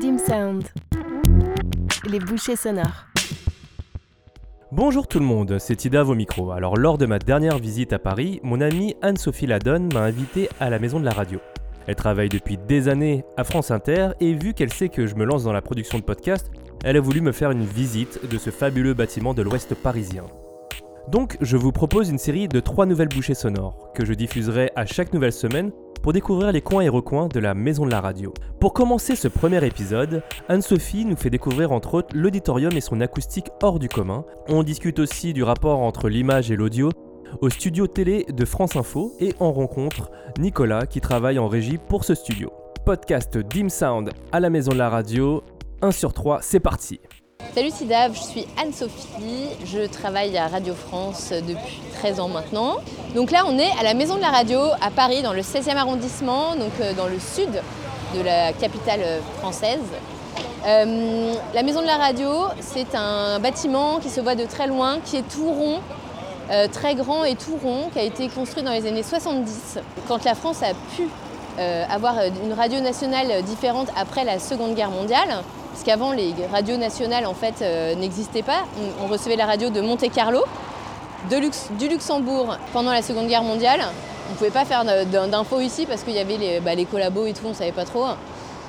Dim Sound. Les bouchées sonores. Bonjour tout le monde, c'est Ida au micro. Alors lors de ma dernière visite à Paris, mon amie Anne-Sophie Ladonne m'a invité à la maison de la radio. Elle travaille depuis des années à France Inter et vu qu'elle sait que je me lance dans la production de podcasts, elle a voulu me faire une visite de ce fabuleux bâtiment de l'ouest parisien. Donc je vous propose une série de trois nouvelles bouchées sonores que je diffuserai à chaque nouvelle semaine pour découvrir les coins et recoins de la maison de la radio. Pour commencer ce premier épisode, Anne-Sophie nous fait découvrir entre autres l'auditorium et son acoustique hors du commun. On discute aussi du rapport entre l'image et l'audio au studio télé de France Info et on rencontre Nicolas qui travaille en régie pour ce studio. Podcast Dim Sound à la maison de la radio, 1 sur 3, c'est parti. Salut Sidav, je suis Anne-Sophie, je travaille à Radio France depuis 13 ans maintenant. Donc là on est à la Maison de la Radio à Paris dans le 16e arrondissement, donc euh, dans le sud de la capitale française. Euh, la Maison de la Radio c'est un bâtiment qui se voit de très loin, qui est tout rond, euh, très grand et tout rond, qui a été construit dans les années 70, quand la France a pu avoir une radio nationale différente après la Seconde Guerre mondiale. Parce qu'avant, les radios nationales en fait euh, n'existaient pas. On, recevait la radio de Monte Carlo, du Luxembourg pendant la Seconde Guerre mondiale. On ne pouvait pas faire d'infos ici parce qu'il y avait les, bah, collabos et tout, on ne savait pas trop.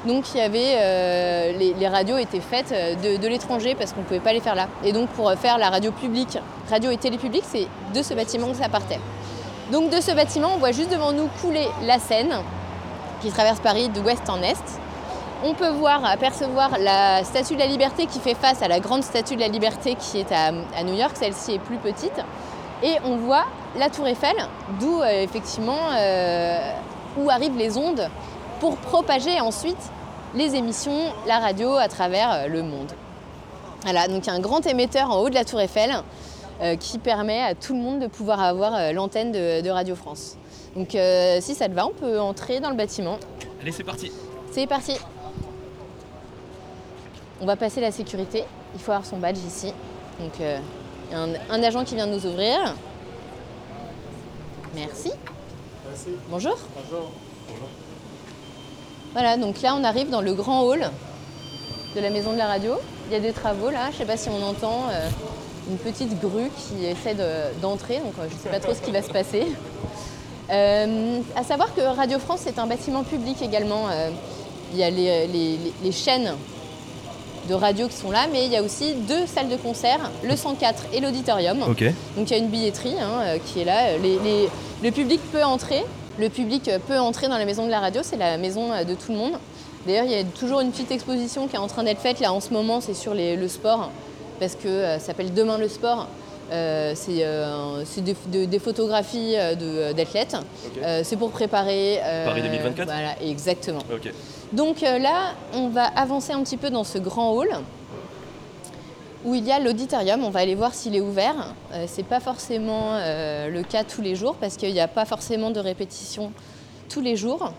Donc il y avait, euh, les, radios étaient faites euh, de, l'étranger parce qu'on ne pouvait pas les faire là. Et donc pour faire la radio publique, radio et télé publique, c'est de ce bâtiment que ça partait. Donc de ce bâtiment, on voit juste devant nous couler la Seine qui traverse Paris de ouest en est. On peut voir, apercevoir la Statue de la Liberté qui fait face à la grande Statue de la Liberté qui est à, New York. Celle-ci est plus petite. Et on voit la Tour Eiffel, d'où euh, effectivement euh, où arrivent les ondes pour propager ensuite les émissions, la radio à travers euh, le monde. Voilà, donc il y a un grand émetteur en haut de la Tour Eiffel qui permet à tout le monde de pouvoir avoir l'antenne de, de, Radio France. Donc si ça te va, on peut entrer dans le bâtiment. Allez, c'est parti. C'est parti. On va passer la sécurité. Il faut avoir son badge ici. Donc, euh, il y a un, agent qui vient de nous ouvrir. Merci. Merci. Bonjour. Bonjour. Voilà, donc là, on arrive dans le grand hall de la maison de la radio. Il y a des travaux là. Je ne sais pas si on entend euh, une petite grue qui essaie d'entrer. donc, euh, je ne sais pas trop ce qui va se passer. à savoir que Radio France, c'est un bâtiment public également. il y a les chaînes de radio qui sont là, mais il y a aussi deux salles de concert, le 104 et l'auditorium. Donc il y a une billetterie hein, euh, qui est là. le public peut entrer. Le public peut entrer dans la maison de la radio, c'est la maison euh, de tout le monde. D'ailleurs, il y a toujours une petite exposition qui est en train d'être faite là en ce moment, c'est sur le sport, parce que euh, ça s'appelle Demain le sport. c'est des, photographies d'athlètes. c'est pour préparer. Paris 2024 Voilà, exactement. Donc euh, là, on va avancer un petit peu dans ce grand hall où il y a l'auditorium. On va aller voir s'il est ouvert. Euh, ce n'est pas forcément euh, le cas tous les jours parce qu'il n'y a pas forcément de répétition tous les jours.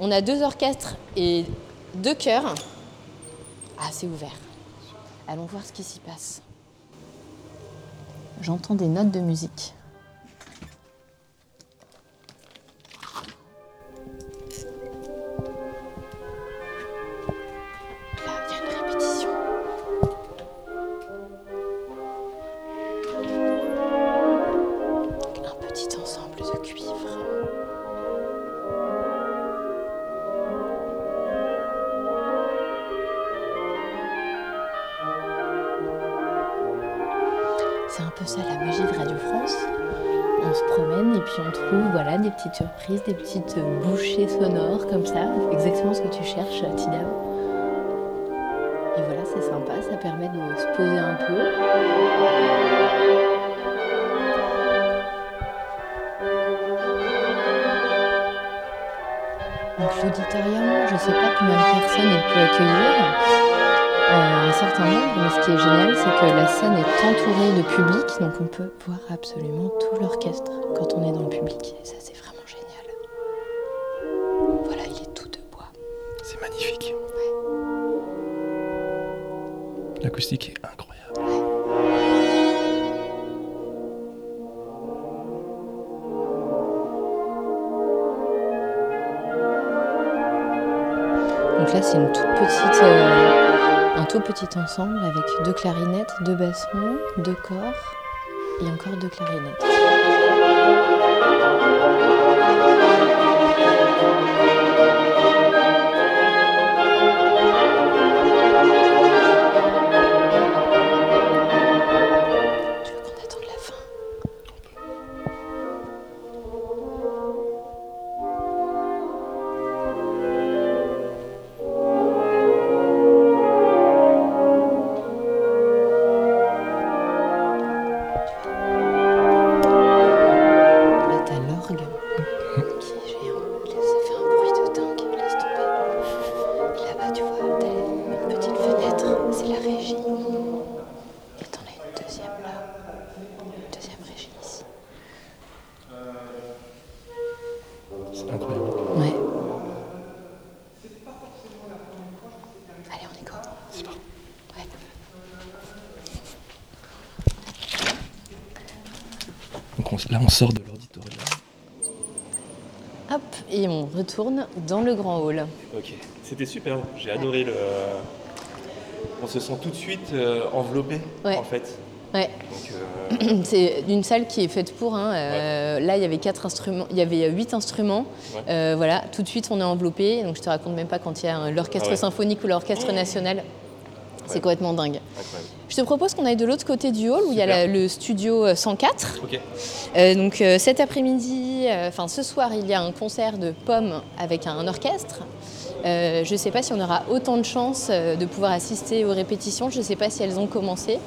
On a deux orchestres et deux chœurs. Ah, c'est ouvert. Allons voir ce qui s'y passe. J'entends des notes de musique. C'est un peu ça la magie de Radio France. On se promène et puis on trouve voilà, des petites surprises, des petites bouchées sonores comme ça, exactement ce que tu cherches, Tidam. Et voilà, c'est sympa, ça permet de se poser un peu. L'auditorium, je ne sais pas combien de personnes il peut accueillir. Euh, un certain nombre, mais ce qui est génial, c'est que la scène est entourée de public, donc on peut voir absolument tout l'orchestre quand on est dans le public. Et ça, c'est vraiment génial. Voilà, il est tout de bois. C'est magnifique. L'acoustique est là, c'est euh, un tout petit ensemble avec deux clarinettes, deux bassons, deux corps et encore deux clarinettes. C'est incroyable. Ouais. Allez, on y go. Ouais. Donc on- là, on sort de l'auditorium. Hop, et on retourne dans le grand hall. Ok, c'était super. J'ai adoré le. On se sent tout de suite euh, enveloppé, Ouais. en fait. C'est une salle qui est faite pour. hein, euh, Là, il y avait quatre instruments, il y avait euh, huit instruments. Ouais. Euh, voilà, tout de suite, on est enveloppé. Donc, je te raconte même pas quand il y a l'orchestre Ah ouais. symphonique ou l'orchestre national. C'est complètement dingue. incroyable. Je te propose qu'on aille de l'autre côté du hall où il y a la- le studio euh, 104. Ok. Euh, donc cet après-midi, enfin ce soir, il y a un concert de pommes avec un orchestre. Je ne sais pas si on aura autant de chance de pouvoir assister aux répétitions. Je ne sais pas si elles ont commencé.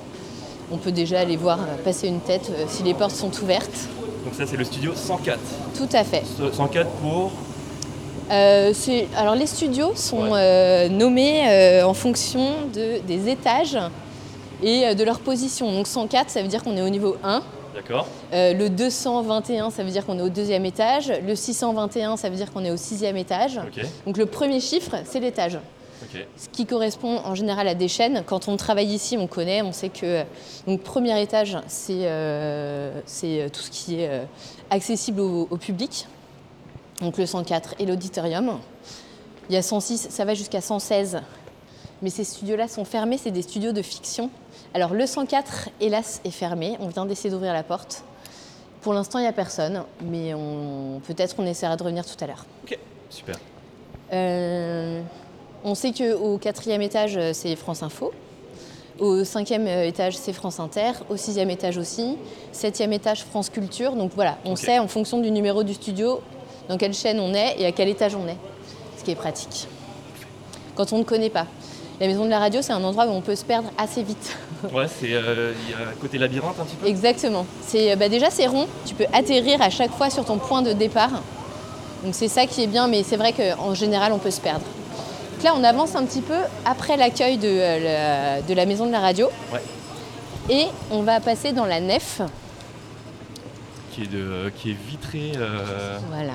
On peut déjà aller voir euh, passer une tête euh, si les portes sont ouvertes. Donc ça, c'est le studio 104. Tout à fait. 104 pour. Euh, alors les studios sont Ouais. euh, nommés euh, en fonction de, des étages et de leur position. Donc 104, ça veut dire qu'on est au niveau 1. D'accord. Le 221, ça veut dire qu'on est au deuxième étage. Le 621, ça veut dire qu'on est au sixième étage. Ok. Donc le premier chiffre, c'est l'étage. Ce qui correspond en général à des chaînes. Quand on travaille ici, on connaît, on sait que donc premier étage, c'est euh, c'est, euh, tout ce qui est euh, accessible au, au public. Donc le 104 et l'auditorium. Il y a 106, ça va jusqu'à 116. Mais ces studios-là sont fermés, c'est des studios de fiction. Alors le 104, hélas, est fermé. On vient d'essayer d'ouvrir la porte. Pour l'instant, il n'y a personne, mais on... peut-être on essaiera de revenir tout à l'heure. Ok. Super. Euh, on sait qu'au quatrième étage, euh, c'est France Info. Au cinquième euh, étage, c'est France Inter. Au sixième étage aussi. Septième étage, France Culture. Donc voilà, on sait en fonction du numéro du studio dans quelle chaîne on est et à quel étage on est. Ce qui est pratique. Quand on ne connaît pas. La maison de la radio, c'est un endroit où on peut se perdre assez vite. Ouais, c'est euh, côté labyrinthe un petit peu. Exactement. C'est, bah déjà, c'est rond. Tu peux atterrir à chaque fois sur ton point de départ. Donc c'est ça qui est bien, mais c'est vrai qu'en général, on peut se perdre. Donc là, on avance un petit peu après l'accueil de, euh, la, de la maison de la radio. Ouais. Et on va passer dans la nef. Qui est de, qui est vitré euh, Voilà.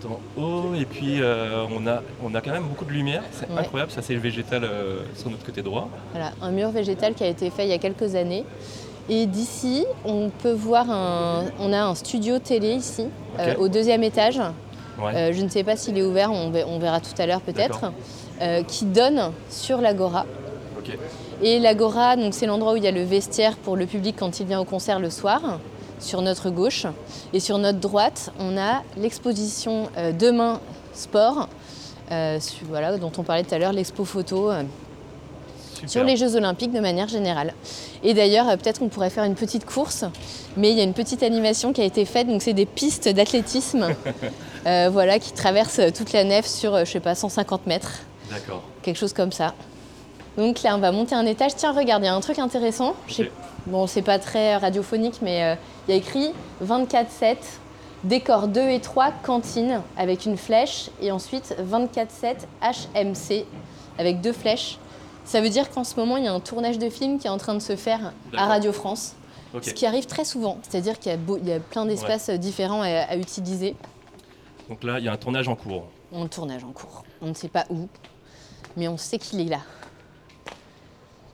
tout en haut et puis euh, on a on a quand même beaucoup de lumière. C'est Ouais. incroyable. Ça c'est le végétal euh, sur notre côté droit. Voilà, un mur végétal qui a été fait il y a quelques années. Et d'ici, on peut voir un, on a un studio télé ici, euh, au deuxième étage. Ouais. Euh, je ne sais pas s'il est ouvert, on, ve- on verra tout à l'heure peut-être, euh, qui donne sur l'agora. Et l'agora, donc c'est l'endroit où il y a le vestiaire pour le public quand il vient au concert le soir, sur notre gauche. Et sur notre droite, on a l'exposition euh, Demain Sport, voilà, dont on parlait tout à l'heure, l'expo photo. Euh, Super. sur les Jeux Olympiques de manière générale. Et d'ailleurs, euh, peut-être qu'on pourrait faire une petite course, mais il y a une petite animation qui a été faite, donc c'est des pistes d'athlétisme euh, voilà, qui traversent toute la nef sur, euh, je sais pas, 150 mètres, D'accord. quelque chose comme ça. Donc là, on va monter un étage. Tiens, regarde, il y a un truc intéressant. Je sais- Ok. Bon, c'est pas très radiophonique, mais euh, il y a écrit 24-7, décor 2 et 3, cantine, avec une flèche, et ensuite 24-7 HMC, avec deux flèches. Ça veut dire qu'en ce moment, il y a un tournage de film qui est en train de se faire à. Radio France, ce qui arrive très souvent. C'est-à-dire qu'il y, a y plein d'espaces différents à, à utiliser. Donc là il y a un tournage en cours. On le tournage en cours. On ne sait pas où, mais on sait qu'il est là.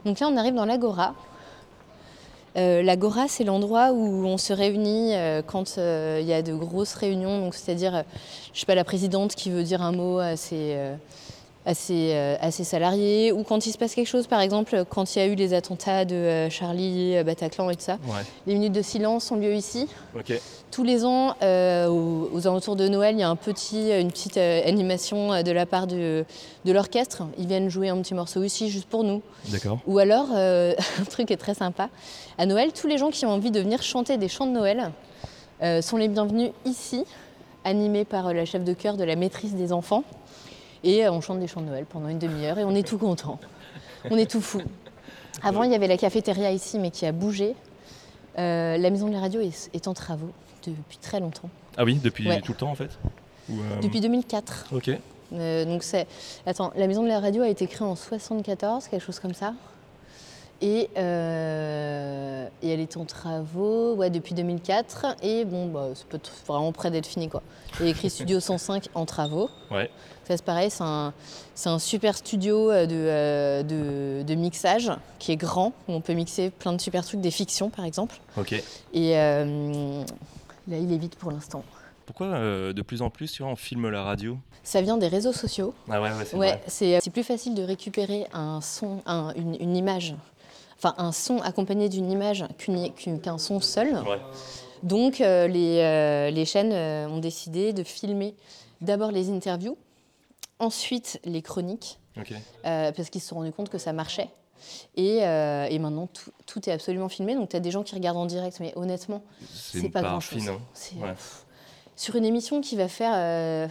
Donc là, on arrive dans l'Agora. Euh, L'Agora, c'est l'endroit où on se réunit euh, quand euh, il y a de grosses réunions. Donc, c'est-à-dire, je sais pas, la présidente qui veut dire un mot à ses, à ses, euh, à ses salariés, ou quand il se passe quelque chose, par exemple, quand il y a eu les attentats de euh, Charlie, euh, Bataclan et tout ça. Ouais. Les minutes de silence ont lieu ici. Tous les ans, euh, aux, aux alentours de Noël, il y a un petit, une petite euh, animation de la part de, de l'orchestre. Ils viennent jouer un petit morceau ici, juste pour nous. D'accord. Ou alors, euh, un truc qui est très sympa, à Noël, tous les gens qui ont envie de venir chanter des chants de Noël sont les bienvenus ici, animés par la chef de chœur de la maîtrise des enfants. Et euh, on chante des chants de Noël pendant une demi-heure et on est tout content. On est tout fou. Avant, il y avait la cafétéria ici, mais qui a bougé. Euh, la maison de la radio est, est en travaux depuis très longtemps. Ah oui, depuis Ouais. tout le temps en fait Ou, euh, Depuis 2004. Ok. Euh, donc c'est. Attends, la maison de la radio a été créée en 74, quelque chose comme ça. Et, euh, et elle est en travaux ouais, depuis 2004. Et bon, bah, c'est pas t- vraiment près d'être fini quoi. A écrit Studio 105 en travaux. Ouais. Ça c'est pareil, c'est un, c'est un super studio euh, de, euh, de, de mixage qui est grand, où on peut mixer plein de super trucs, des fictions par exemple. Ok. Et euh, là il est vide pour l'instant. Pourquoi euh, de plus en plus tu vois, on filme la radio? Ça vient des réseaux sociaux. Ah ouais, ouais, c'est Ouais, c'est c'est plus facile de récupérer un son, un- une, une image, enfin un son accompagné d'une image qu'un son seul. Ouais. Donc euh, les, euh, les chaînes euh, ont décidé de filmer d'abord les interviews, ensuite les chroniques, parce qu'ils se sont rendus compte que ça marchait. Et, et maintenant, tout, tout est absolument filmé. Donc, tu as des gens qui regardent en direct, mais honnêtement, C'est pas grand-chose. hein. Ouais. Sur une émission qui va faire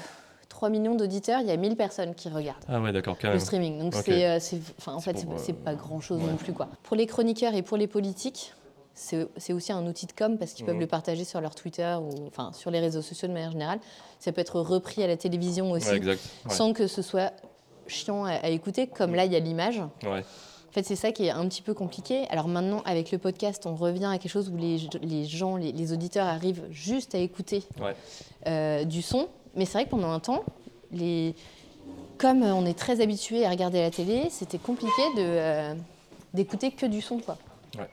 3 millions d'auditeurs, il y a 1000 personnes qui regardent Ah ouais, d'accord, quand le streaming. Donc c'est, euh, en fait, c'est, euh, pas grand-chose ouais. non plus quoi. Pour les chroniqueurs et pour les politiques, c'est, aussi un outil de com parce qu'ils peuvent le partager sur leur Twitter ou enfin sur les réseaux sociaux de manière générale. Ça peut être repris à la télévision aussi, Ouais, exact. Ouais. sans que ce soit chiant à, à écouter. Comme là, il y a l'image. Ouais. En fait, c'est ça qui est un petit peu compliqué. Alors maintenant, avec le podcast, on revient à quelque chose où les, les gens, les, les auditeurs arrivent juste à écouter euh, du son. Mais c'est vrai que pendant un temps, les... comme euh, on est très habitué à regarder la télé, c'était compliqué de, euh, d'écouter que du son. Quoi. Ouais.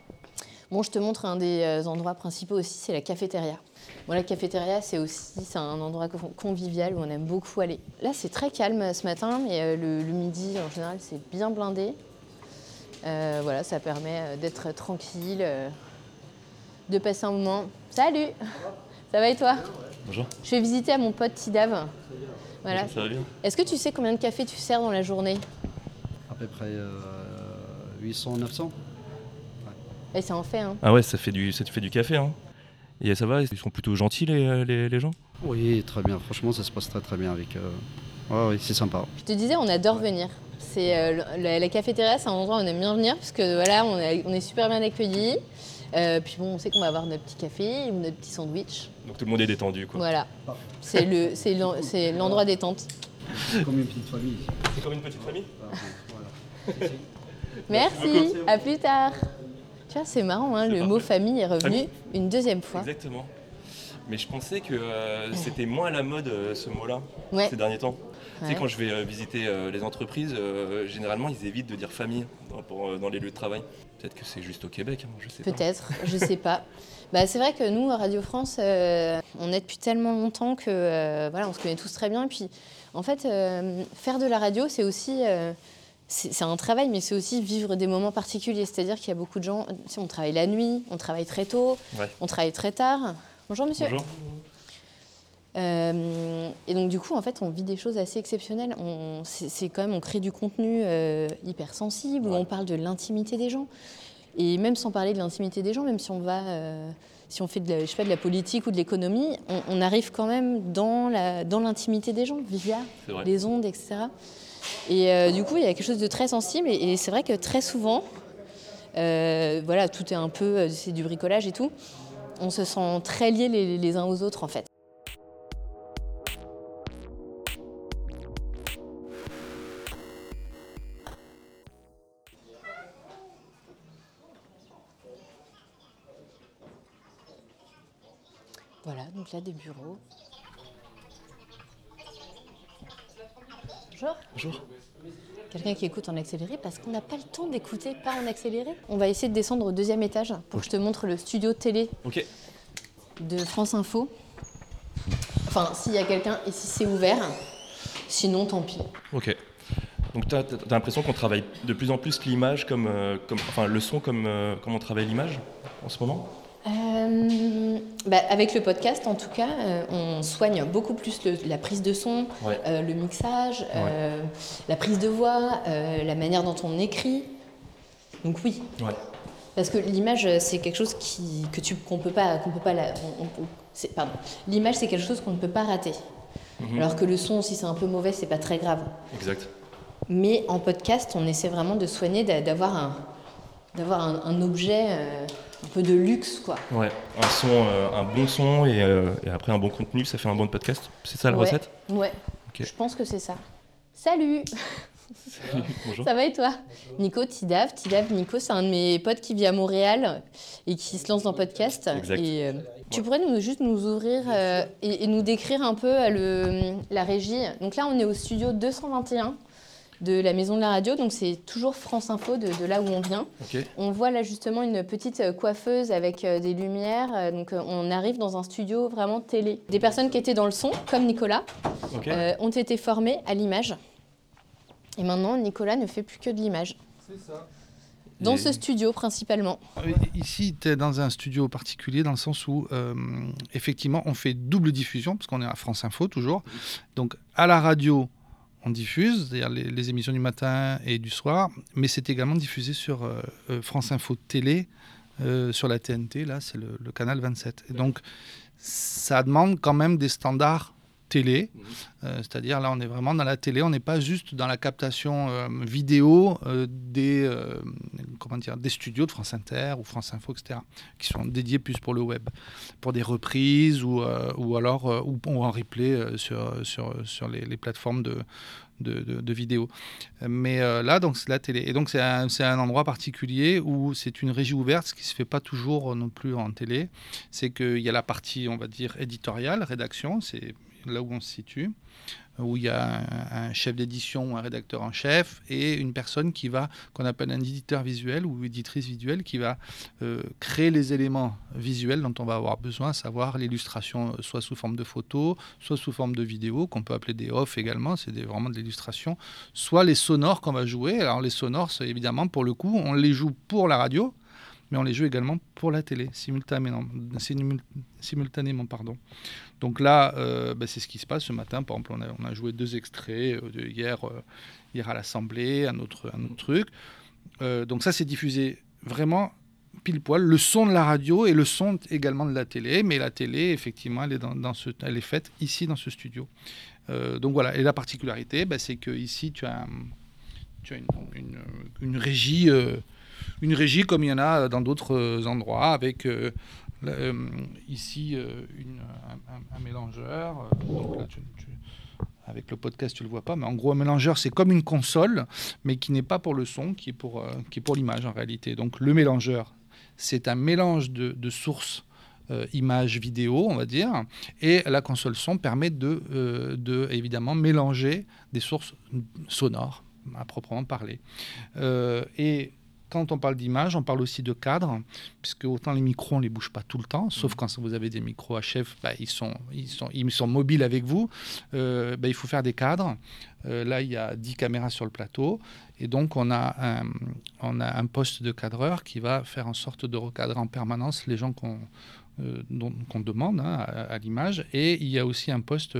Bon, je te montre un des euh, endroits principaux aussi, c'est la cafétéria. Bon, la cafétéria, c'est aussi c'est un endroit con- convivial où on aime beaucoup aller. Là, c'est très calme ce matin, mais euh, le, le midi, en général, c'est bien blindé. Euh, voilà, ça permet d'être tranquille, euh, de passer un moment. Salut Ça va et toi? Bonjour. Je vais visiter à mon pote Tidav. Voilà. Ça va bien Est-ce que tu sais combien de café tu sers dans la journée? À peu près euh, 800, 900. Et ça en fait, hein. Ah ouais, ça fait du, ça te fait du café. Hein. Et ça va, ils sont plutôt gentils les, les, les gens? Oui, très bien. Franchement, ça se passe très très bien avec. Euh... Ouais, oui, c'est sympa. Je te disais, on adore venir. C'est euh, la, la cafétéria, c'est un endroit où on aime bien venir parce que voilà, on est super bien accueillis. Euh, puis bon, on sait qu'on va avoir notre petit café ou notre petit sandwich. Donc tout le monde est détendu quoi. Voilà. C'est le, c'est l'en- c'est l'endroit détente. C'est comme une petite famille. C'est comme une petite famille Voilà. Merci. À plus tard. Tu vois, c'est marrant, hein, le mot famille est revenu Famille. une deuxième fois. Exactement. Mais je pensais que euh, c'était moins à la mode euh, ce mot-là Ouais. ces derniers temps. Tu sais, quand je vais euh, visiter euh, les entreprises, euh, généralement ils évitent de dire famille dans, pour, euh, dans les lieux de travail. Peut-être que c'est juste au Québec, hein, je sais pas. Peut-être, je sais pas. Bah, c'est vrai que nous, à Radio France, euh, on est depuis tellement longtemps que euh, voilà, on se connaît tous très bien. Et puis, en fait, euh, faire de la radio, c'est aussi. c'est un travail, mais c'est aussi vivre des moments particuliers. C'est-à-dire qu'il y a beaucoup de gens. on travaille la nuit, on travaille très tôt, Ouais. on travaille très tard. Bonjour, monsieur. Bonjour. Euh, et donc du coup, en fait, on vit des choses assez exceptionnelles. On, c'est, quand même, on crée du contenu euh, hyper sensible, où on parle de l'intimité des gens. Et même sans parler de l'intimité des gens, même si on va, euh, si on fait de la, je sais pas, de la politique ou de l'économie, on, on arrive quand même dans, la, dans l'intimité des gens, via les ondes, etc. Et euh, du coup, il y a quelque chose de très sensible. Et, et c'est vrai que très souvent, voilà, tout est un peu, c'est du bricolage et tout. On se sent très liés les, les uns aux autres, en fait. Voilà, donc là des bureaux. Bonjour. Bonjour. Quelqu'un qui écoute en accéléré parce qu'on n'a pas le temps d'écouter pas en accéléré. On va essayer de descendre au deuxième étage pour que je te montre le studio télé de France Info. Enfin, s'il y a quelqu'un et si c'est ouvert. Sinon, tant pis. Ok. Donc tu as, l'impression qu'on travaille de plus en plus l'image comme, euh, comme, enfin le son comme, euh, comme on travaille l'image en ce moment? Euh, bah, avec le podcast, en tout cas, on soigne beaucoup plus la prise de son, le mixage, la prise de voix, la manière dont on écrit. Donc oui. Parce que l'image, c'est quelque chose qui, que tu, qu'on peut pas, qu'on peut pas, la, pardon. L'image, c'est quelque chose qu'on ne peut pas rater. Mhm. Alors que le son, si c'est un peu mauvais, c'est pas très grave. Exact. Mais en podcast, on essaie vraiment de soigner, d'avoir un, d'avoir un, objet euh, un peu de luxe, quoi. Ouais, un son, euh, un bon son euh, et, après un bon contenu, ça fait un bon podcast. C'est ça la recette? Ouais. Je pense que c'est ça. Salut Bonjour. Ça va et toi? Nico, Tidav. Tidav, Nico, c'est un de mes potes qui vit à Montréal et qui se lance dans le podcast. Exact. Et, tu pourrais nous, juste nous ouvrir et, et, nous décrire un peu le, la régie? Donc là, on est au studio 221 de la Maison de la Radio. Donc c'est toujours France Info de, là où on vient. On voit là justement une petite euh, coiffeuse avec euh, des lumières. Euh, donc on arrive dans un studio vraiment télé. Des personnes qui étaient dans le son, comme Nicolas, ont été formées à l'image. Et maintenant, Nicolas ne fait plus que de l'image. C'est ça. Dans ce studio principalement. Ici, tu es dans un studio particulier dans le sens où, effectivement, on fait double diffusion, parce qu'on est à France Info toujours. Donc, à la radio, on diffuse, c'est-à-dire les, émissions du matin et du soir, mais c'est également diffusé sur euh, euh, France Info Télé, euh, sur la TNT, là c'est le, canal 27. Et donc ça demande quand même des standards télé, mhm. euh, c'est-à-dire là on est vraiment dans la télé, on n'est pas juste dans la captation euh, vidéo euh, des, comment dire, des studios de France Inter ou France Info, etc., qui sont dédiés plus pour le web, pour des reprises ou, ou alors ou, en replay sur, sur, sur les, plateformes de, de, de, vidéos. Mais là, donc, c'est la télé. Et donc, c'est un, un, endroit particulier où c'est une régie ouverte, ce qui ne se fait pas toujours non plus en télé. C'est qu'il y a la partie, on va dire, éditoriale, rédaction. C'est là où on se situe, où il y a un, chef d'édition ou un rédacteur en chef et une personne qui va, qu'on appelle un éditeur visuel ou éditrice visuelle, qui va euh, créer les éléments visuels dont on va avoir besoin, à savoir l'illustration euh, soit sous forme de photo, soit sous forme de vidéo, qu'on peut appeler des off également, c'est vraiment de l'illustration, soit les sonores qu'on va jouer. Alors les sonores, évidemment, pour le coup, on les joue pour la radio, mais on les joue également pour la télé, simultanément. Donc là, euh, bah, c'est ce qui se passe ce matin. Par exemple, on a, joué deux extraits euh, hier, euh, hier à l'Assemblée, un autre, un autre truc. donc ça, c'est diffusé vraiment pile poil. Le son de la radio et le son également de la télé. Mais la télé, effectivement, elle est, dans, ce, elle est faite ici, dans ce studio. donc voilà. Et la particularité, bah, c'est que ici, tu as, une, une régie une régie comme il y en a dans d'autres euh, endroits, avec euh, euh, ici un, mélangeur. avec le podcast, tu le vois pas, mais en gros, un mélangeur, c'est comme une console, mais qui n'est pas pour le son, qui est pour, pour l'image en réalité. Donc le mélangeur, c'est un mélange de, sources images, vidéo, on va dire, et la console son permet de, de évidemment mélanger des sources sonores à proprement parler. et quand on parle d'image, on parle aussi de cadre, puisque autant les micros, on ne les bouge pas tout le temps, sauf mmh. quand vous avez des micros à chef, bah, ils, sont, ils, sont, ils sont mobiles avec vous. Euh, bah, il faut faire des cadres. Euh, là, il y a 10 caméras sur le plateau. Et donc, on a, un, on a un poste de cadreur qui va faire en sorte de recadrer en permanence les gens qu'on euh, demande hein, à, à l'image. Et il y a aussi un poste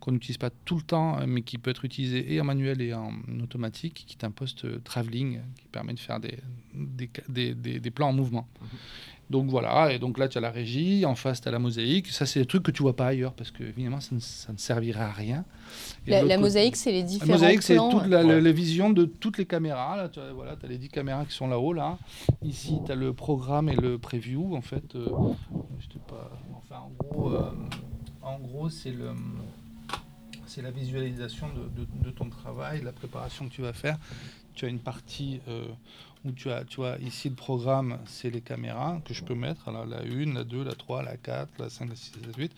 qu'on n'utilise pas tout le temps, mais qui peut être utilisé et en manuel et en automatique, qui est un poste euh, travelling qui permet de faire des, des, des, des, plans en mouvement. Mhm. Donc voilà, et donc là tu as la régie, en face tu as la mosaïque. Ça, c'est des trucs que tu vois pas ailleurs parce que évidemment ça ne, ça ne servirait à rien. la, mosaïque, c'est les différents. La mosaïque, c'est toute la, vision de toutes les caméras. Là, tu as, voilà, as les 10 caméras qui sont là-haut. Là. Ici, tu as le programme et le preview. En fait, euh, je pas. Enfin, en gros, euh, en gros c'est le c'est la visualisation de, ton travail, la préparation que tu vas faire. Tu as une partie, euh, où tu as, tu vois, ici le programme, c'est les caméras que je peux mettre. Alors la 1, la 2, la 3, la 4, la 5, la 6, la 8.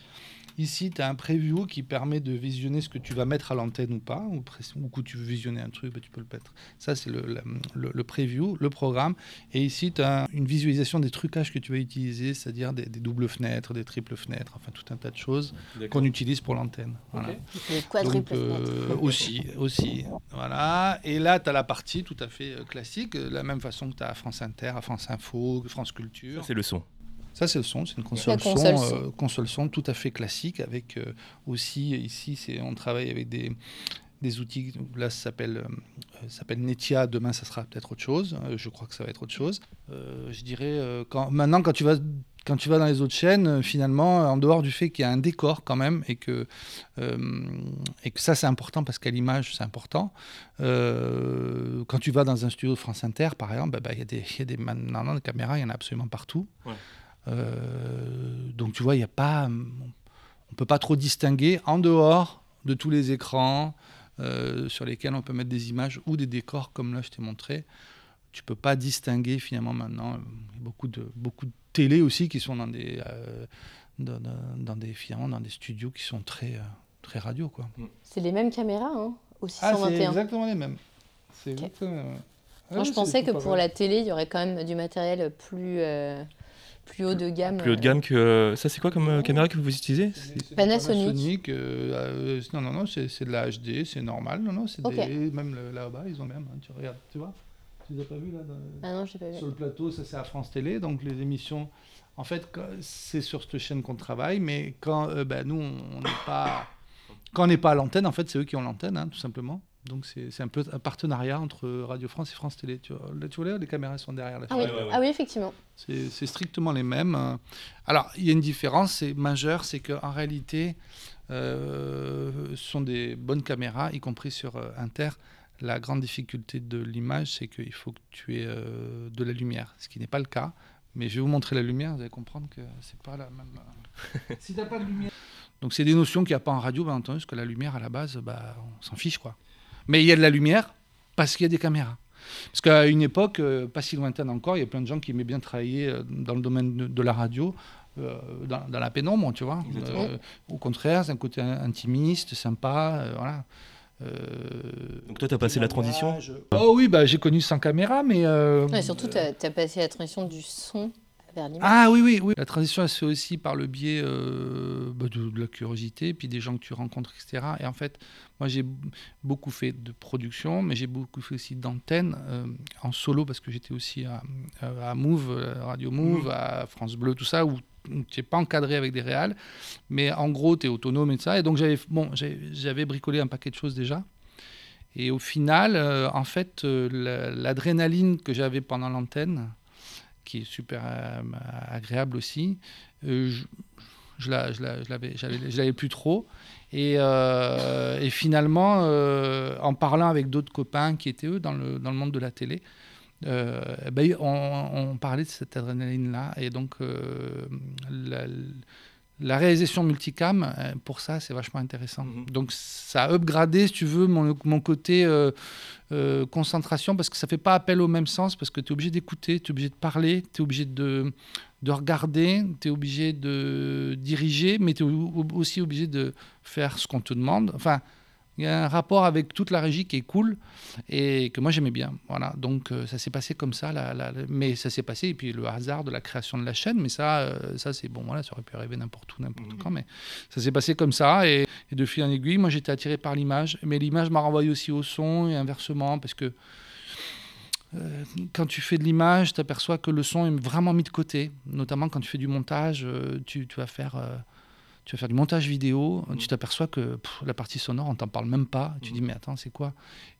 Ici, tu as un preview qui permet de visionner ce que tu vas mettre à l'antenne ou pas, ou, ou que tu veux visionner un truc, bah, tu peux le mettre. Ça, c'est le, le, le, preview, le programme. Et ici, tu as une visualisation des trucages que tu vas utiliser, c'est-à-dire des, doubles fenêtres, des triples fenêtres, enfin tout un tas de choses qu'on utilise pour l'antenne. Voilà. Quadruples euh, Aussi, aussi. Voilà. Et là, tu as la partie tout à fait euh, classique, de la même façon que tu as à France Inter, à France Info, France Culture. C'est le son. Ça, c'est le son, c'est une console, son, euh, console, son, tout à fait classique avec euh, aussi, ici, on travaille avec des, des outils. Là, ça s'appelle, euh, s'appelle Netia. Demain, ça sera peut-être autre chose. je crois que ça va être autre chose. je dirais, quand, maintenant, quand tu, vas, quand tu vas dans les autres chaînes, finalement, en dehors du fait qu'il y a un décor quand même, et que, et que ça, c'est important parce qu'à l'image, c'est important. quand tu vas dans un studio de France Inter, par exemple, bah, bah, il y a des, y a des, maintenant, des caméras, il y en a absolument partout. Ouais. Euh, donc tu vois, il n'y a pas, on peut pas trop distinguer en dehors de tous les écrans euh, sur lesquels on peut mettre des images ou des décors comme là je t'ai montré. Tu peux pas distinguer finalement maintenant. Il y a beaucoup de beaucoup de télé aussi qui sont dans des euh, dans, dans, des dans des studios qui sont très très radio quoi. Mm. C'est les mêmes caméras hein, au 621. Ah, c'est exactement les mêmes. C'est Moi, je pensais que pour la télé, il y aurait quand même du matériel plus plus haut de gamme. Plus haut de gamme que. Euh, ça, c'est quoi comme euh, caméra que vous utilisez Panasonic. Euh, non, non, non, c'est de la HD, c'est normal. Non, non, c'est même là-bas, ils ont même. Hein, tu regardes, tu vois Tu les as pas vu là Ah non, je pas vu. Sur le plateau, ça c'est à France Télé, donc les émissions. En fait, c'est sur cette chaîne qu'on travaille, mais quand ben, nous, on n'est pas. Quand on n'est pas à l'antenne, en fait, c'est eux qui ont l'antenne, hein, tout simplement. Donc c'est un peu un partenariat entre Radio France et France Télé. Tu vois, là, tu vois les caméras sont derrière la ah oui. ah oui, effectivement. C'est strictement les mêmes. Alors, il y a une différence, c'est majeure, c'est qu'en réalité, euh, ce sont des bonnes caméras, y compris sur euh, Inter. La grande difficulté de l'image, c'est qu'il faut que tu aies euh, de la lumière, ce qui n'est pas le cas. Mais je vais vous montrer la lumière, vous allez comprendre que c'est pas la même. si t'as pas de lumière. Donc c'est des notions qu'il n'y a pas en radio, bien entendu, parce que la lumière à la base, bah, on s'en fiche quoi. Mais il y a de la lumière parce qu'il y a des caméras. Parce qu'à une époque, euh, pas si lointaine encore, il y a plein de gens qui aimaient bien travailler euh, dans le domaine de, la radio, euh, dans, la pénombre, tu vois. au contraire, c'est un côté intimiste, sympa, voilà. Donc toi, tu as passé la transition Oh oui, bah, j'ai connu sans caméra, mais... surtout, tu as, passé la transition du son ah oui, oui, oui. La transition, elle se fait aussi par le biais euh, bah, de, la curiosité, puis des gens que tu rencontres, etc. Et en fait, moi, j'ai beaucoup fait de production, mais j'ai beaucoup fait aussi d'antenne euh, en solo, parce que j'étais aussi à, à, Move, euh, Radio Move, mmh. à France Bleu, tout ça, où tu n'es pas encadré avec des réals, mais en gros, tu es autonome et tout ça. Et donc, j'avais bon, j'avais bricolé un paquet de choses déjà. Et au final, en fait, l'adrénaline que j'avais pendant l'antenne, qui est super euh, agréable aussi. Euh, je, je, la, je, l'avais, je l'avais plus trop. Et, euh, finalement, en parlant avec d'autres copains qui étaient eux dans le, dans le monde de la télé, ben, on, parlait de cette adrénaline-là. Et donc, la réalisation multicam, euh, pour ça, c'est vachement intéressant. Mhm. Donc, ça a upgradé, si tu veux, mon, mon côté euh, euh, concentration, parce que ça ne fait pas appel au même sens, parce que tu es obligé d'écouter, tu es obligé de parler, tu es obligé de, de regarder, tu es obligé de diriger, mais tu es aussi obligé de faire ce qu'on te demande. Enfin, il y a un rapport avec toute la régie qui est cool et que moi j'aimais bien. Voilà, donc euh, ça s'est passé comme ça, mais ça s'est passé. Et puis le hasard de la création de la chaîne, mais ça, euh, ça c'est bon, voilà, ça aurait pu arriver n'importe où, n'importe quand, mais ça s'est passé comme ça. Et, de fil en aiguille, moi j'étais attiré par l'image, mais l'image m'a renvoyé aussi au son et inversement parce que euh, quand tu fais de l'image, tu aperçois que le son est vraiment mis de côté, notamment quand tu fais du montage, tu, tu, vas faire tu vas faire du montage vidéo, mmh. tu t'aperçois que la partie sonore, on t'en parle même pas. Tu mmh. dis, mais attends, c'est quoi?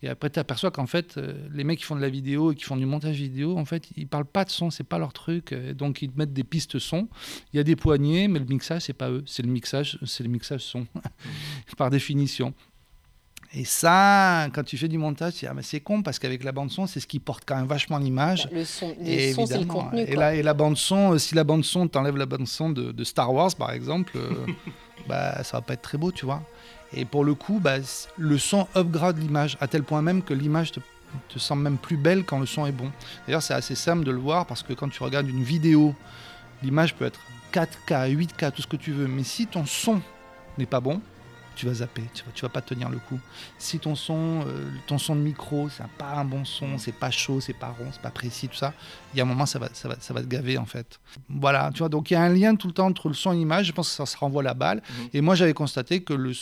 Et après, tu t'aperçois qu'en fait, euh, les mecs qui font de la vidéo et qui font du montage vidéo, en fait, ils parlent pas de son, c'est pas leur truc. donc, ils te mettent des pistes son. Il y a des poignées, mais le mixage, c'est pas eux. C'est le mixage, c'est le mixage son, mmh. par définition. Et ça, quand tu fais du montage, ah, c'est con parce qu'avec la bande son, c'est ce qui porte quand même vachement l'image. Le son, c'est le contenu. Et, la, et la bande son, euh, si la bande son, t'enlèves la bande son de, Star Wars par exemple, euh, bah ça va pas être très beau, tu vois. Et pour le coup, bah, le son upgrade l'image à tel point même que l'image te sens même plus belle quand le son est bon. D'ailleurs, c'est assez simple de le voir parce que quand tu regardes une vidéo, l'image peut être 4K, 8K, tout ce que tu veux, mais si ton son n'est pas bon, tu vas zapper, tu vas, tu vas pas tenir le coup. Si ton son, euh, ton son de micro, c'est pas un bon son, c'est pas chaud, c'est pas rond, c'est pas précis, tout ça, il y a un moment, ça va, ça va, ça va te gaver en fait. Voilà, tu vois, donc il y a un lien tout le temps entre le son et l'image, je pense que ça se renvoie la balle. Et moi, j'avais constaté que le,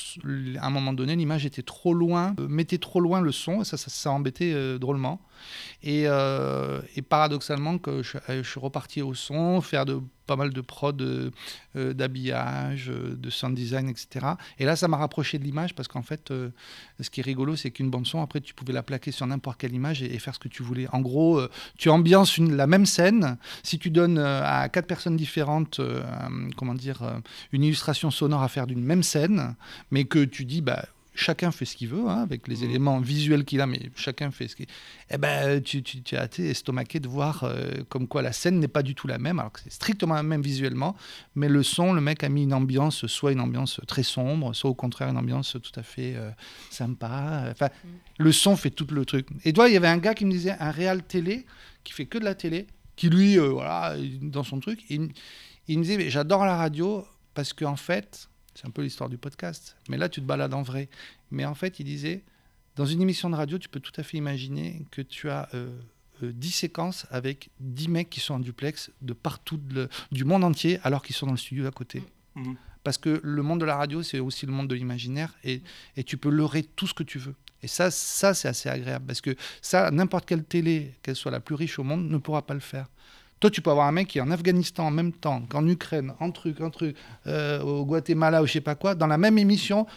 à un moment donné, l'image était trop loin, euh, mettait trop loin le son, et ça, ça, ça embêtait euh, drôlement. Et, et paradoxalement, que je, je suis reparti au son, faire de, pas mal de prod euh, euh, d'habillage, euh, de sound design, etc. Et là, ça m'a rapproché de l'image parce qu'en fait, ce qui est rigolo, c'est qu'une bande son, après, tu pouvais la plaquer sur n'importe quelle image et, faire ce que tu voulais. En gros, tu ambiances une, la même scène. Si tu donnes à quatre personnes différentes, comment dire, une illustration sonore à faire d'une même scène, mais que tu dis, bah, chacun fait ce qu'il veut, hein, avec les éléments visuels qu'il a, mais chacun fait ce qu'il... Eh ben, tu, tu, tu as été estomaqué de voir euh, comme quoi la scène n'est pas du tout la même, alors que c'est strictement la même visuellement, mais le son, le mec a mis une ambiance, soit une ambiance très sombre, soit au contraire une ambiance tout à fait euh, sympa. Enfin, le son fait tout le truc. Et toi, il y avait un gars qui me disait, un réal télé, qui fait que de la télé, qui lui, euh, voilà, il- dans son truc, il, il me disait, j'adore la radio parce qu'en fait, c'est un peu l'histoire du podcast, mais là, tu te balades en vrai. Mais en fait, il disait, dans une émission de radio, tu peux tout à fait imaginer que tu as euh, euh, 10 séquences avec 10 mecs qui sont en duplex de partout de le- du monde entier, alors qu'ils sont dans le studio à côté. Mhm. Parce que le monde de la radio, c'est aussi le monde de l'imaginaire, et, et tu peux leurrer tout ce que tu veux. Et ça, ça c'est assez agréable, parce que ça, n'importe quelle télé, qu'elle soit la plus riche au monde, ne pourra pas le faire. Toi, tu peux avoir un mec qui est en Afghanistan en même temps qu'en Ukraine, en truc, en truc, euh, au Guatemala ou je sais pas quoi, dans la même émission,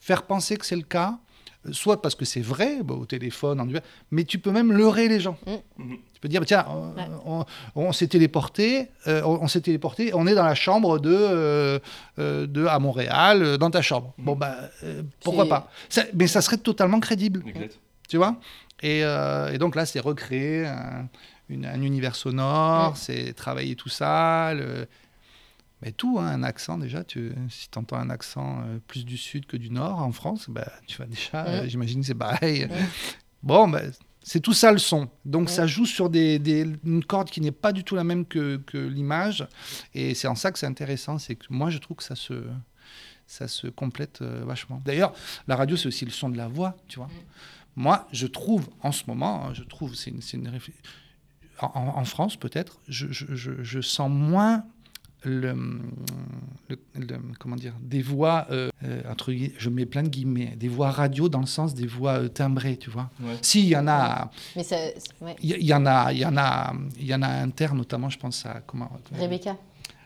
faire penser que c'est le cas, euh, soit parce que c'est vrai, bah, au téléphone, en duel, mais tu peux même leurrer les gens. Mhm. Tu peux dire, bah, tiens, on, Ouais. on- on s'est téléporté, euh, on, on s'est téléporté, on est dans la chambre de, euh, de à Montréal, dans ta chambre. Bon, bah, euh, pourquoi pas? Ça- Mais ça serait totalement crédible Exact. tu vois? Et, euh, et donc là, c'est recréer un, une- un univers sonore, Mm. c'est travailler tout ça, le- mais tout, hein, un accent déjà, tu, si tu entends un accent euh, plus du sud que du nord en France, bah, tu vas déjà, Mm. euh, j'imagine que c'est pareil. Mm. Bon, bah, c'est tout ça le son. Donc ça joue sur des, des- une corde qui n'est pas du tout la même que, que l'image. Et c'est en ça que c'est intéressant, c'est que moi je trouve que ça se, ça se complète euh, vachement. D'ailleurs, la radio c'est aussi le son de la voix, tu vois. Moi, je trouve, en ce moment, hein, je trouve, c'est une, une réfl- en, France peut-être, je, je- je- je sens moins le, le- le- comment dire, des voix, euh, euh, entre je mets plein de guillemets, des voix radio dans le sens des voix euh, timbrées, tu vois. Ouais. Si, il y en a, Mais ça, c'est- ouais. il y, il y en a, il y en a, il y en a notamment, je pense à comment. comment- Rebecca.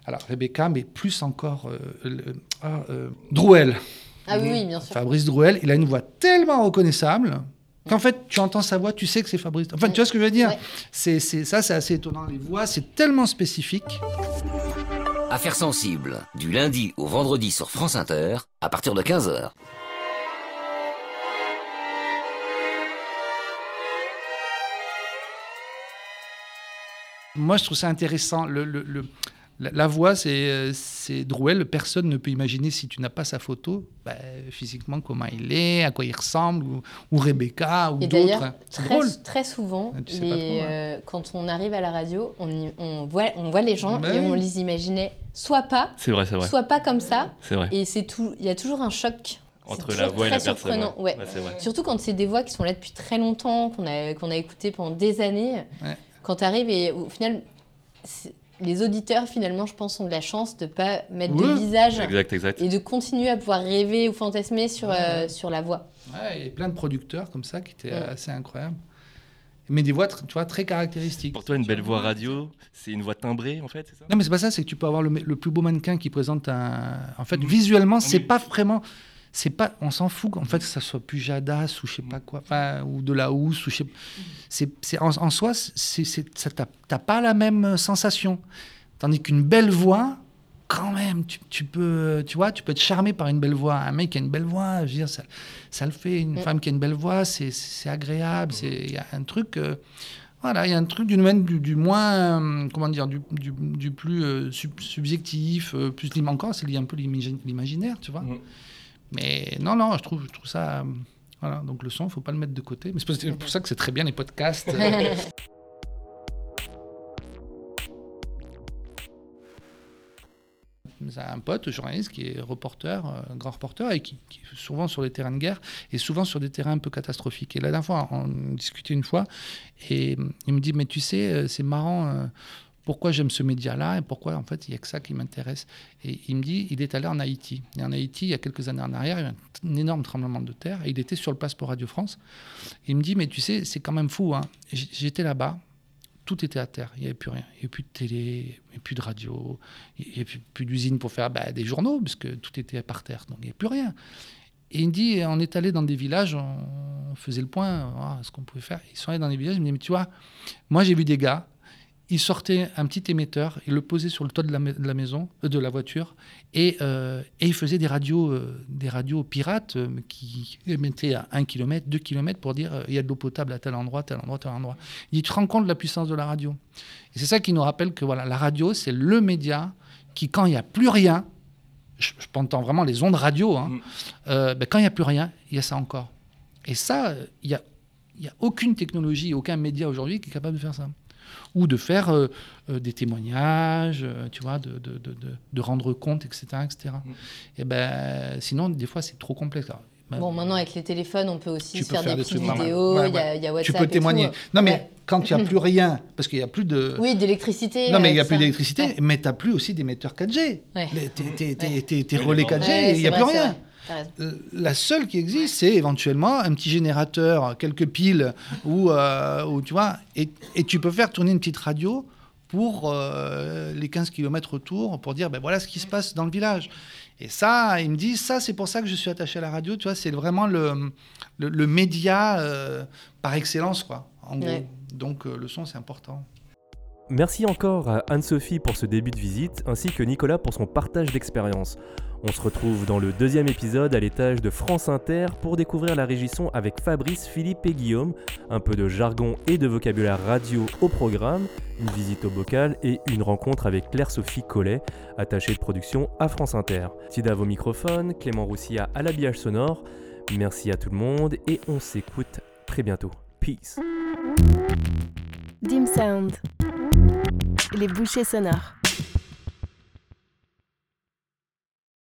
Alors Rebecca, mais plus encore euh, le- ah, euh, Drouel. Ah oui, oui, bien sûr. Fabrice Drouel, il a une voix tellement reconnaissable qu'en fait, tu entends sa voix, tu sais que c'est Fabrice. Enfin, tu vois ce que je veux dire Ouais. c'est, c'est- Ça, c'est assez étonnant. Les voix, c'est tellement spécifique. Affaires sensibles, du lundi au vendredi sur France Inter, à partir de 15h. Moi, je trouve ça intéressant. Le, le- le- la, la voix, c'est, c'est Drouel. Personne ne peut imaginer, si tu n'as pas sa photo, bah, physiquement, comment il est, à quoi il ressemble, ou, ou Rebecca, ou Et d'autres. très, drôle. très souvent, tu sais les, pas trop, ouais. euh, quand on arrive à la radio, on, y- on, voit, on voit les gens Bah et on les imaginait soit pas, vrai, vrai. soit pas comme ça. C'est vrai. Et c'est tout. Il y a toujours un choc. Entre la voix et la très personne. surprenant, ouais. Surtout quand c'est des voix qui sont là depuis très longtemps, qu'on a, qu'on a écoutées pendant des années. Ouais. Quand tu arrives et au final, les auditeurs, finalement, je pense, ont de la chance de pas mettre de visage Exact, exact. et de continuer à pouvoir rêver ou fantasmer sur, euh, sur la voix. Ouais, il y a plein de producteurs comme ça qui étaient Ouais. assez incroyables. Mais des voix, tu vois, très caractéristiques. Pour toi, une belle voix radio, c'est une voix timbrée, en fait, c'est ça? Non, mais c'est pas ça, c'est que tu peux avoir le, le plus beau mannequin qui présente un. En fait, visuellement, c'est Oui. pas vraiment. C'est pas, on s'en fout en fait que ça soit Pujadas ou je sais pas quoi, enfin, ou de la housse ou je sais. C'est, c'est en, en soi, c'est, c'est, ça t'as, t'as pas la même sensation. Tandis qu'une belle voix, quand même, tu, tu peux, tu vois, tu peux être charmé par une belle voix. Un mec qui a une belle voix, je veux dire, ça, ça le fait. Une Mm. femme qui a une belle voix, c'est, c'est agréable. C'est, il y a un truc. euh, voilà, il y a un truc du, même du, du moins, euh, comment dire, du, du, du plus euh, sub- subjectif, euh, plus encore, c'est lié un peu l'imagi- l'imaginaire, tu vois. Mhm. Mais non, non, je trouve, je trouve ça. Voilà, donc le son, il ne faut pas le mettre de côté. Mais c'est pour ça que c'est très bien les podcasts. J'ai un pote journaliste qui est reporter, euh, grand reporter, et qui, qui, est souvent sur les terrains de guerre et souvent sur des terrains un peu catastrophiques. Et la dernière fois, on discutait une fois, et il me dit Mais tu sais, euh, c'est marrant. Euh, pourquoi j'aime ce média-là et pourquoi en fait il n'y a que ça qui m'intéresse. Et il me dit, il est allé en Haïti. Et en Haïti, il y a quelques années en arrière, il y a eu un énorme tremblement de terre et il était sur le pour Radio France. Il me dit, mais tu sais, c'est quand même fou. Hein. J'étais là-bas, tout était à terre, il n'y avait plus rien. Il n'y avait plus de télé, il n'y avait plus de radio, il n'y avait plus, d'usine pour faire bah, des journaux, parce que tout était par terre, donc il n'y avait plus rien. Et il me dit, on est allé dans des villages, on faisait le point, ce qu'on pouvait faire. Ils sont allés dans des villages, il me dit, mais tu vois, moi j'ai vu des gars, ils sortaient un petit émetteur, ils le posaient sur le toit de la, de la maison, euh, de la voiture, et, euh, et ils faisaient des radios, euh, des radios pirates euh, qui émettaient à 1 km, 2 km pour dire il y a de l'eau potable à tel endroit, tel endroit, tel endroit. Il dit, tu te rends compte de la puissance de la radio. Et c'est ça qui nous rappelle que voilà, la radio, c'est le média qui, quand il n'y a plus rien, je, je entends vraiment les ondes radio, hein, ben, quand il n'y a plus rien, il y a ça encore. Et ça, il n'y a, y a aucune technologie, aucun média aujourd'hui qui est capable de faire ça ou de faire euh, euh, des témoignages, euh, tu vois, de, de, de, de, rendre compte, etc. etc. Mm. Et ben, sinon, des fois, c'est trop complexe. Alors, ben, bon, maintenant, avec les téléphones, on peut aussi se faire, faire, des, petites vidéos, il ouais, ouais. y, y, a WhatsApp. Tu peux témoigner. Tout. Non, mais quand il n'y a plus rien, parce qu'il n'y a plus de. Oui, d'électricité. Non, mais il n'y a plus d'électricité, mais tu n'as plus aussi d'émetteurs 4G. Tes relais 4G, il n'y a plus rien. La seule qui existe, c'est éventuellement un petit générateur, quelques piles, ou, euh, tu vois, et, et, tu peux faire tourner une petite radio pour euh, les 15 km autour, pour dire, ben voilà ce qui se passe dans le village. Et ça, il me dit, ça, c'est pour ça que je suis attaché à la radio, tu vois, c'est vraiment le, le, le média euh, par excellence, quoi, en gros. Donc, le son, c'est important. Merci encore à Anne-Sophie pour ce début de visite, ainsi que Nicolas pour son partage d'expérience. On se retrouve dans le deuxième épisode à l'étage de France Inter pour découvrir la régisson avec Fabrice, Philippe et Guillaume, un peu de jargon et de vocabulaire radio au programme, une visite au bocal et une rencontre avec Claire-Sophie Collet, attachée de production à France Inter. Tida au microphones, Clément Roussia à l'habillage sonore. Merci à tout le monde et on s'écoute très bientôt. Peace. Dim Sound. Les bouchées sonores.